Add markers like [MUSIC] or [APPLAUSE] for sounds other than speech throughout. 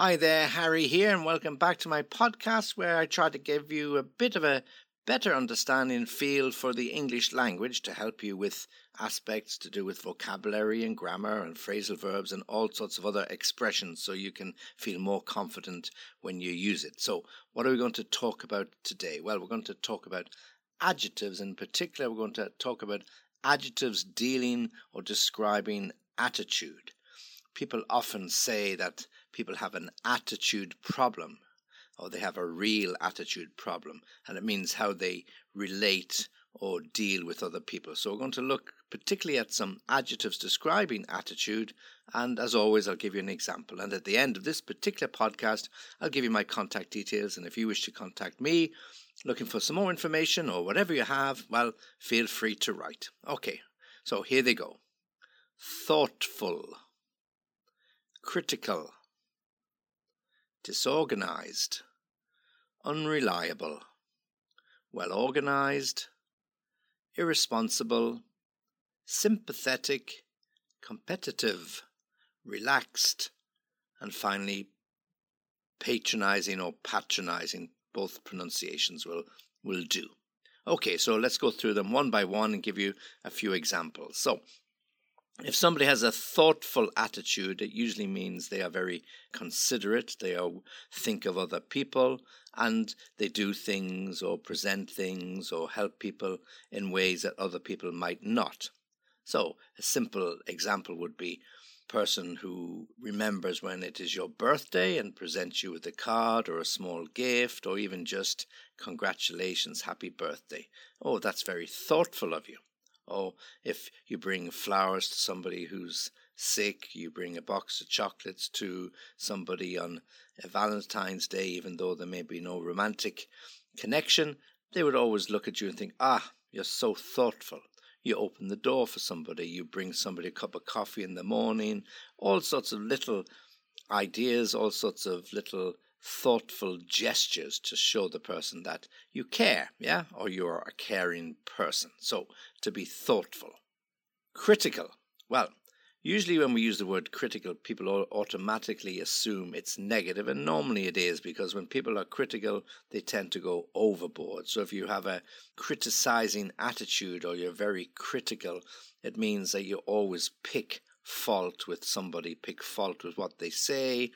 Hi there, Harry here, and welcome back to my podcast where I try to give you a bit of a better understanding feel for the English language to help you with aspects to do with vocabulary and grammar and phrasal verbs and all sorts of other expressions so you can feel more confident when you use it. So, what are we going to talk about today? Well, we're going to talk about adjectives. In particular, we're going to talk about adjectives dealing or describing attitude. People often say that people have an attitude problem or they have a real attitude problem, and it means how they relate or deal with other people. So, we're going to look particularly at some adjectives describing attitude, and as always, I'll give you an example. And at the end of this particular podcast, I'll give you my contact details, and if you wish to contact me, looking for some more information or whatever you have, well, feel free to write. Okay, so here they go thoughtful, critical, disorganized, unreliable, well organized, irresponsible, sympathetic, competitive, relaxed, and finally patronizing or patronizing. Both pronunciations will, will do. Okay, so let's go through them one by one and give you a few examples. So, if somebody has a thoughtful attitude, it usually means they are very considerate, they are, think of other people, and they do things or present things or help people in ways that other people might not. So, a simple example would be person who remembers when it is your birthday and presents you with a card or a small gift or even just congratulations, happy birthday. Oh, that's very thoughtful of you. Or if you bring flowers to somebody who's sick, you bring a box of chocolates to somebody on Valentine's Day, even though there may be no romantic connection, they would always look at you and think, ah, you're so thoughtful. You open the door for somebody, you bring somebody a cup of coffee in the morning, all sorts of little ideas, all sorts of little thoughtful gestures to show the person that you care, yeah, or you're a caring person. So, to be thoughtful. Critical. Well, usually when we use the word critical, people automatically assume it's negative, and normally it is because when people are critical, they tend to go overboard. So, if you have a criticizing attitude or you're very critical, it means that you always pick fault with somebody, pick fault with what they say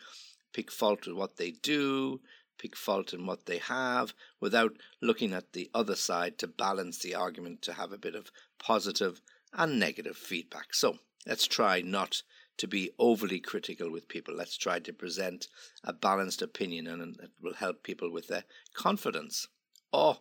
pick fault with what they do, pick fault in what they have, without looking at the other side to balance the argument to have a bit of positive and negative feedback. So let's try not to be overly critical with people. Let's try to present a balanced opinion and it will help people with their confidence. Oh,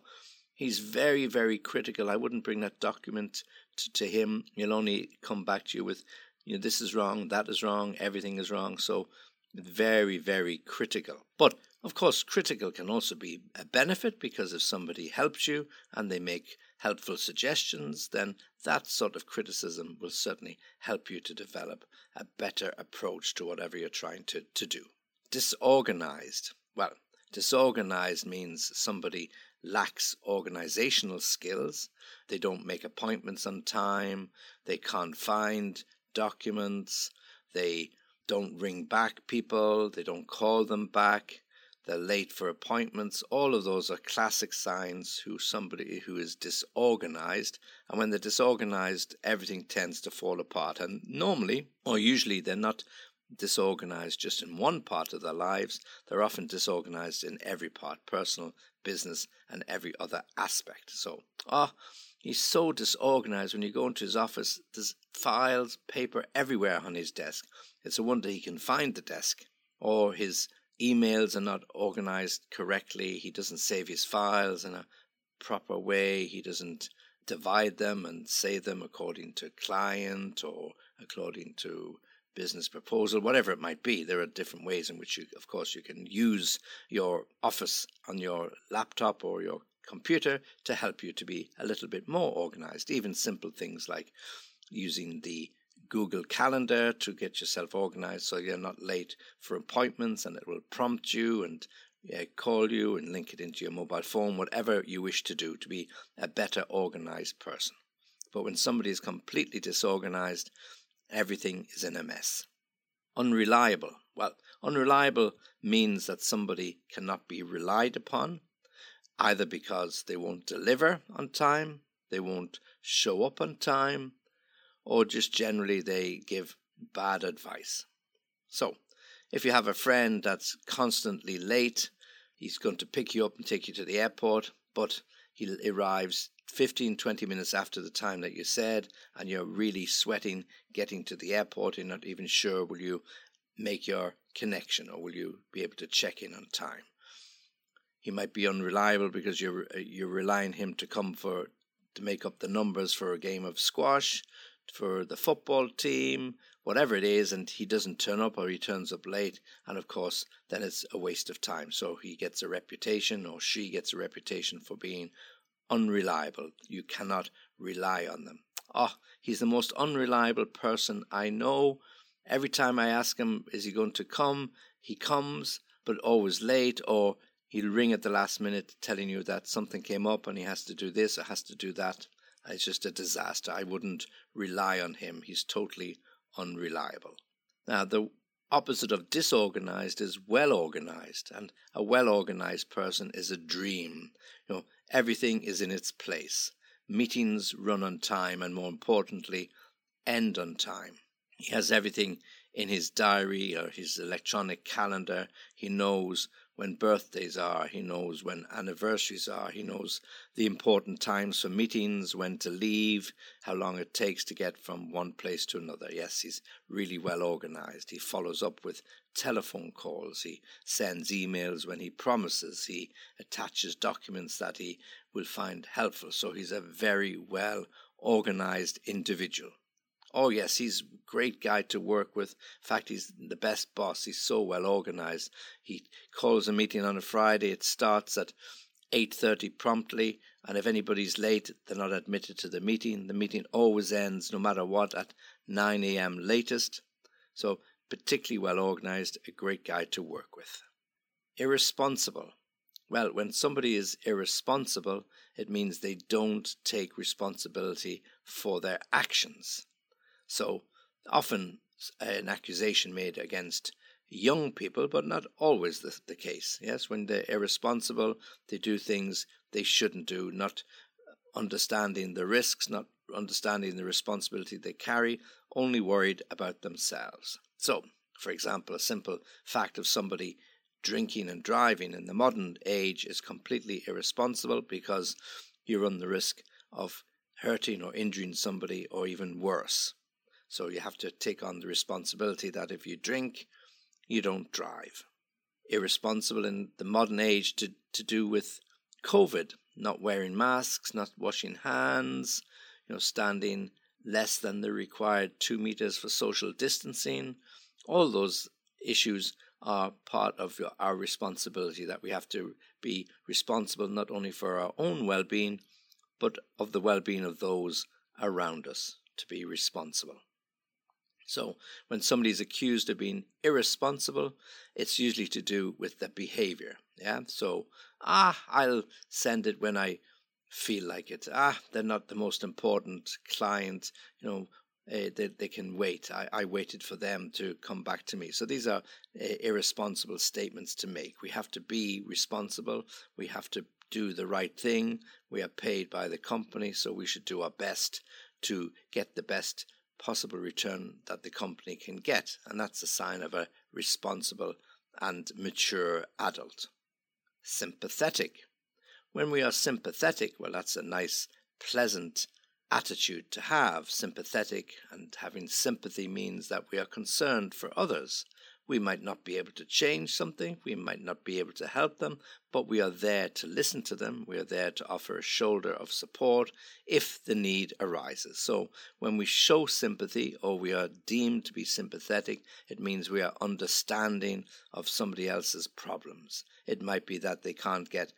he's very, very critical. I wouldn't bring that document to, to him. He'll only come back to you with, you know, this is wrong, that is wrong, everything is wrong. So very, very critical. But of course, critical can also be a benefit because if somebody helps you and they make helpful suggestions, then that sort of criticism will certainly help you to develop a better approach to whatever you're trying to, to do. Disorganized. Well, disorganized means somebody lacks organizational skills. They don't make appointments on time. They can't find documents. They don't ring back people, they don't call them back, they're late for appointments. All of those are classic signs who somebody who is disorganized. And when they're disorganized, everything tends to fall apart. And normally, or usually, they're not disorganized just in one part of their lives, they're often disorganized in every part personal, business, and every other aspect. So, ah, he's so disorganized when you go into his office, there's files, paper everywhere on his desk. It's a wonder he can find the desk. Or his emails are not organized correctly. He doesn't save his files in a proper way. He doesn't divide them and save them according to client or according to business proposal, whatever it might be. There are different ways in which you, of course, you can use your office on your laptop or your computer to help you to be a little bit more organized. Even simple things like using the Google Calendar to get yourself organized so you're not late for appointments and it will prompt you and yeah, call you and link it into your mobile phone, whatever you wish to do to be a better organized person. But when somebody is completely disorganized, everything is in a mess. Unreliable. Well, unreliable means that somebody cannot be relied upon, either because they won't deliver on time, they won't show up on time, or just generally they give bad advice. So, if you have a friend that's constantly late, he's going to pick you up and take you to the airport, but he arrives 15, 20 minutes after the time that you said, and you're really sweating getting to the airport, you're not even sure will you make your connection or will you be able to check in on time. He might be unreliable because you're uh, you're relying him to come for to make up the numbers for a game of squash, for the football team, whatever it is, and he doesn't turn up or he turns up late, and of course, then it's a waste of time. So he gets a reputation or she gets a reputation for being unreliable. You cannot rely on them. Oh, he's the most unreliable person I know. Every time I ask him, is he going to come? He comes, but always late, or he'll ring at the last minute telling you that something came up and he has to do this or has to do that. It's just a disaster. I wouldn't rely on him. He's totally unreliable. Now, the opposite of disorganized is well organized, and a well organized person is a dream. You know, everything is in its place. Meetings run on time, and more importantly, end on time. He has everything in his diary or his electronic calendar. He knows when birthdays are, he knows when anniversaries are, he knows the important times for meetings, when to leave, how long it takes to get from one place to another. Yes, he's really well organized. He follows up with telephone calls, he sends emails when he promises, he attaches documents that he will find helpful. So he's a very well organized individual. Oh, yes, he's a great guy to work with. In fact, he's the best boss. He's so well organized. He calls a meeting on a Friday. It starts at 8.30 promptly, and if anybody's late, they're not admitted to the meeting. The meeting always ends, no matter what, at 9 a.m. latest. So, particularly well organized, a great guy to work with. Irresponsible. Well, when somebody is irresponsible, it means they don't take responsibility for their actions. So often an accusation made against young people, but not always the, the case. Yes, when they're irresponsible, they do things they shouldn't do, not understanding the risks, not understanding the responsibility they carry, only worried about themselves. So, for example, a simple fact of somebody drinking and driving in the modern age is completely irresponsible because you run the risk of hurting or injuring somebody or even worse. So you have to take on the responsibility that if you drink, you don't drive. Irresponsible in the modern age to, to do with COVID, not wearing masks, not washing hands, you know, standing less than the required two meters for social distancing. All those issues are part of our responsibility that we have to be responsible not only for our own well being, but of the well being of those around us to be responsible. So when somebody is accused of being irresponsible, it's usually to do with the behavior. Yeah. So, ah, I'll send it when I feel like it. Ah, they're not the most important client. You know, uh, they, they can wait. I, I waited for them to come back to me. So these are uh, irresponsible statements to make. We have to be responsible. We have to do the right thing. We are paid by the company, so we should do our best to get the best possible return that the company can get. And that's a sign of a responsible and mature adult. Sympathetic. When we are sympathetic, well, that's a nice, pleasant attitude to have. Sympathetic and having sympathy means that we are concerned for others. We might not be able to change something, we might not be able to help them, but we are there to listen to them. We are there to offer a shoulder of support if the need arises. So when we show sympathy or we are deemed to be sympathetic, it means we are understanding of somebody else's problems. It might be that they can't get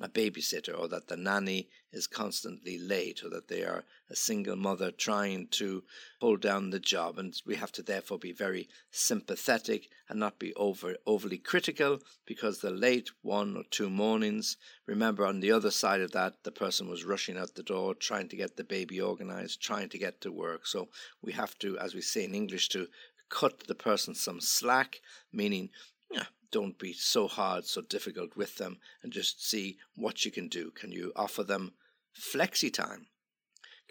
a babysitter or that the nanny is constantly late or that they are a single mother trying to hold down the job. And we have to therefore be very sympathetic and not be over overly critical because they're late one or two mornings remember on the other side of that the person was rushing out the door trying to get the baby organized trying to get to work. So we have to as we say in english to cut the person some slack, meaning yeah, don't be so hard, so difficult with them, and just see what you can do. Can you offer them flexi time?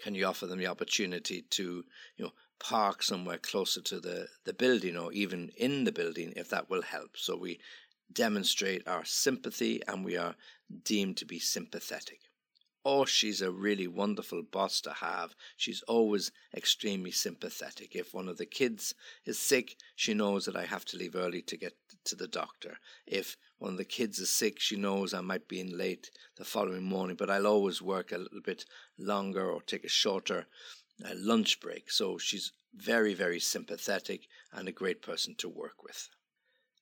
Can you offer them the opportunity to, you know, park somewhere closer to the, the building or even in the building if that will help? So we demonstrate our sympathy and we are deemed to be sympathetic. Oh, she's a really wonderful boss to have. She's always extremely sympathetic. If one of the kids is sick, she knows that I have to leave early to get to the doctor. If one of the kids is sick, she knows I might be in late the following morning, but I'll always work a little bit longer or take a shorter uh, lunch break. So she's very, very sympathetic and a great person to work with.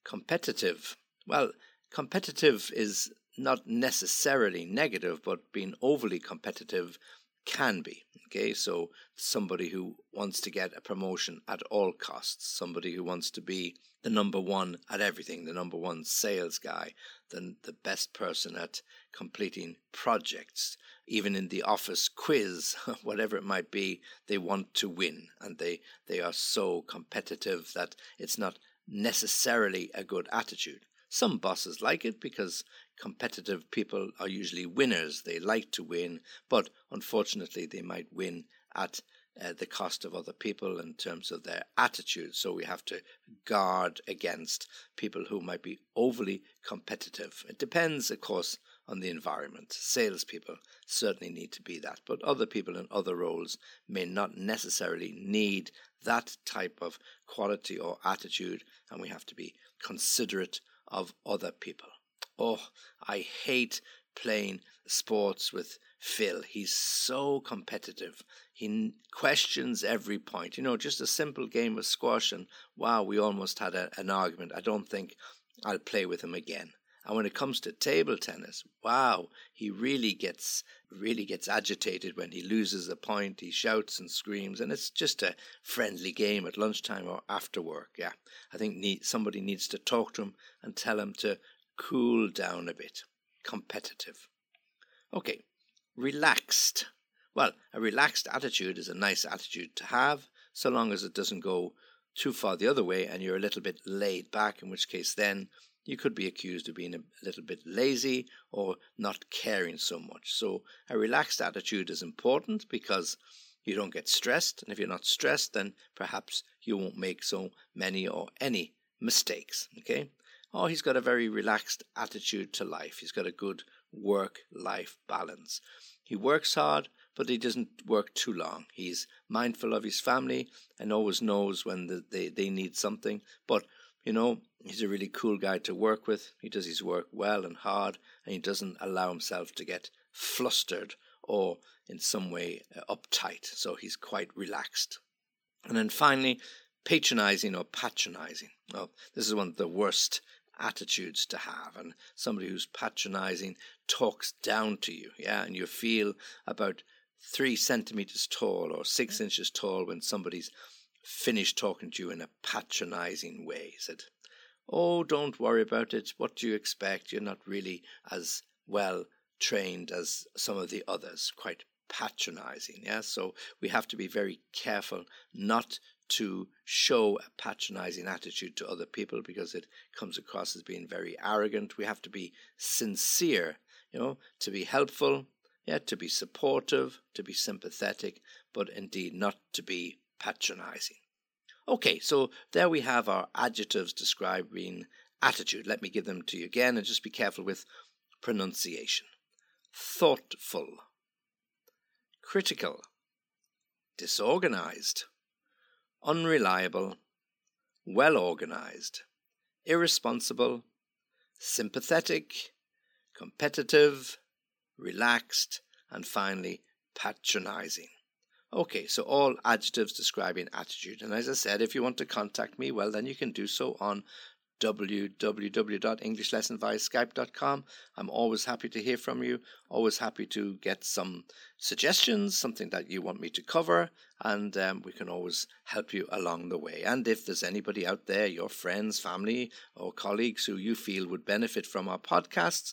Competitive. Well, competitive is not necessarily negative, but being overly competitive can be. Okay, so somebody who wants to get a promotion at all costs, somebody who wants to be the number one at everything, the number one sales guy, then the best person at completing projects, even in the office quiz, [LAUGHS] whatever it might be, they want to win and they, they are so competitive that it's not necessarily a good attitude. Some bosses like it because competitive people are usually winners. They like to win, but unfortunately, they might win at uh, the cost of other people in terms of their attitude. So we have to guard against people who might be overly competitive. It depends, of course, on the environment. Salespeople certainly need to be that, but other people in other roles may not necessarily need that type of quality or attitude, and we have to be considerate of other people. Oh, I hate playing sports with Phil. He's so competitive. He questions every point. You know, just a simple game of squash, and wow, we almost had a, an argument. I don't think I'll play with him again. And when it comes to table tennis, wow, he really gets really gets agitated when he loses a point. He shouts and screams, and it's just a friendly game at lunchtime or after work. Yeah, I think need, somebody needs to talk to him and tell him to cool down a bit. Competitive. Okay, relaxed. Well, a relaxed attitude is a nice attitude to have, so long as it doesn't go too far the other way and you're a little bit laid back, in which case then you could be accused of being a little bit lazy or not caring so much. So, a relaxed attitude is important because you don't get stressed, and if you're not stressed, then perhaps you won't make so many or any mistakes. Okay, oh, he's got a very relaxed attitude to life. He's got a good work life balance. He works hard, but he doesn't work too long. He's mindful of his family and always knows when the, they, they need something. But, you know, he's a really cool guy to work with. He does his work well and hard, and he doesn't allow himself to get flustered or in some way uh, uptight. So he's quite relaxed. And then finally, patronizing or patronizing. Well, this is one of the worst attitudes to have and somebody who's patronizing talks down to you yeah and you feel about three centimeters tall or six inches tall when somebody's finished talking to you in a patronizing way. Said oh don't worry about it. What do you expect? You're not really as well trained as some of the others. Quite patronizing yeah? So we have to be very careful not to show a patronizing attitude to other people because it comes across as being very arrogant. We have to be sincere, you know, to be helpful, yeah, to be supportive, to be sympathetic, but indeed not to be patronizing. Okay, so there we have our adjectives describing attitude. Let me give them to you again and just be careful with pronunciation. Thoughtful, critical, disorganized unreliable, well organized, irresponsible, sympathetic, competitive, relaxed, and finally patronizing. Okay, so all adjectives describing attitude. And as I said, if you want to contact me, well, then you can do so on www.englishlessonviaskype.com. I'm always happy to hear from you, always happy to get some suggestions, something that you want me to cover, and um, we can always help you along the way. And if there's anybody out there, your friends, family, or colleagues who you feel would benefit from our podcasts,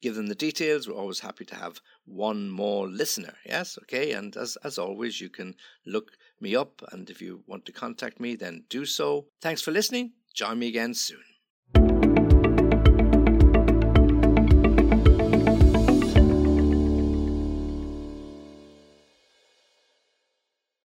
give them the details. We're always happy to have one more listener. Yes, okay. And as as always, you can look me up, and if you want to contact me, then do so. Thanks for listening. Join me again soon.